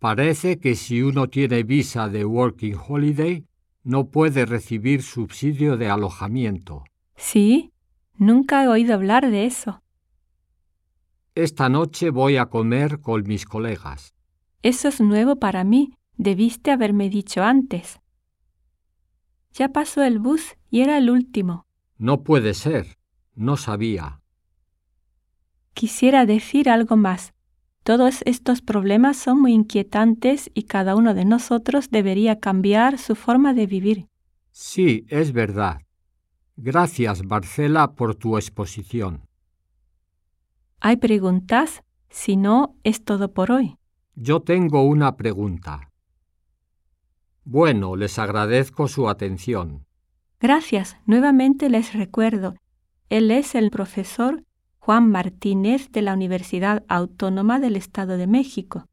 Parece que si uno tiene visa de Working Holiday, no puede recibir subsidio de alojamiento. Sí, nunca he oído hablar de eso. Esta noche voy a comer con mis colegas. Eso es nuevo para mí. Debiste haberme dicho antes. Ya pasó el bus y era el último. No puede ser. No sabía. Quisiera decir algo más. Todos estos problemas son muy inquietantes y cada uno de nosotros debería cambiar su forma de vivir. Sí, es verdad. Gracias, Marcela, por tu exposición. ¿Hay preguntas? Si no, es todo por hoy. Yo tengo una pregunta. Bueno, les agradezco su atención. Gracias. Nuevamente les recuerdo. Él es el profesor Juan Martínez de la Universidad Autónoma del Estado de México.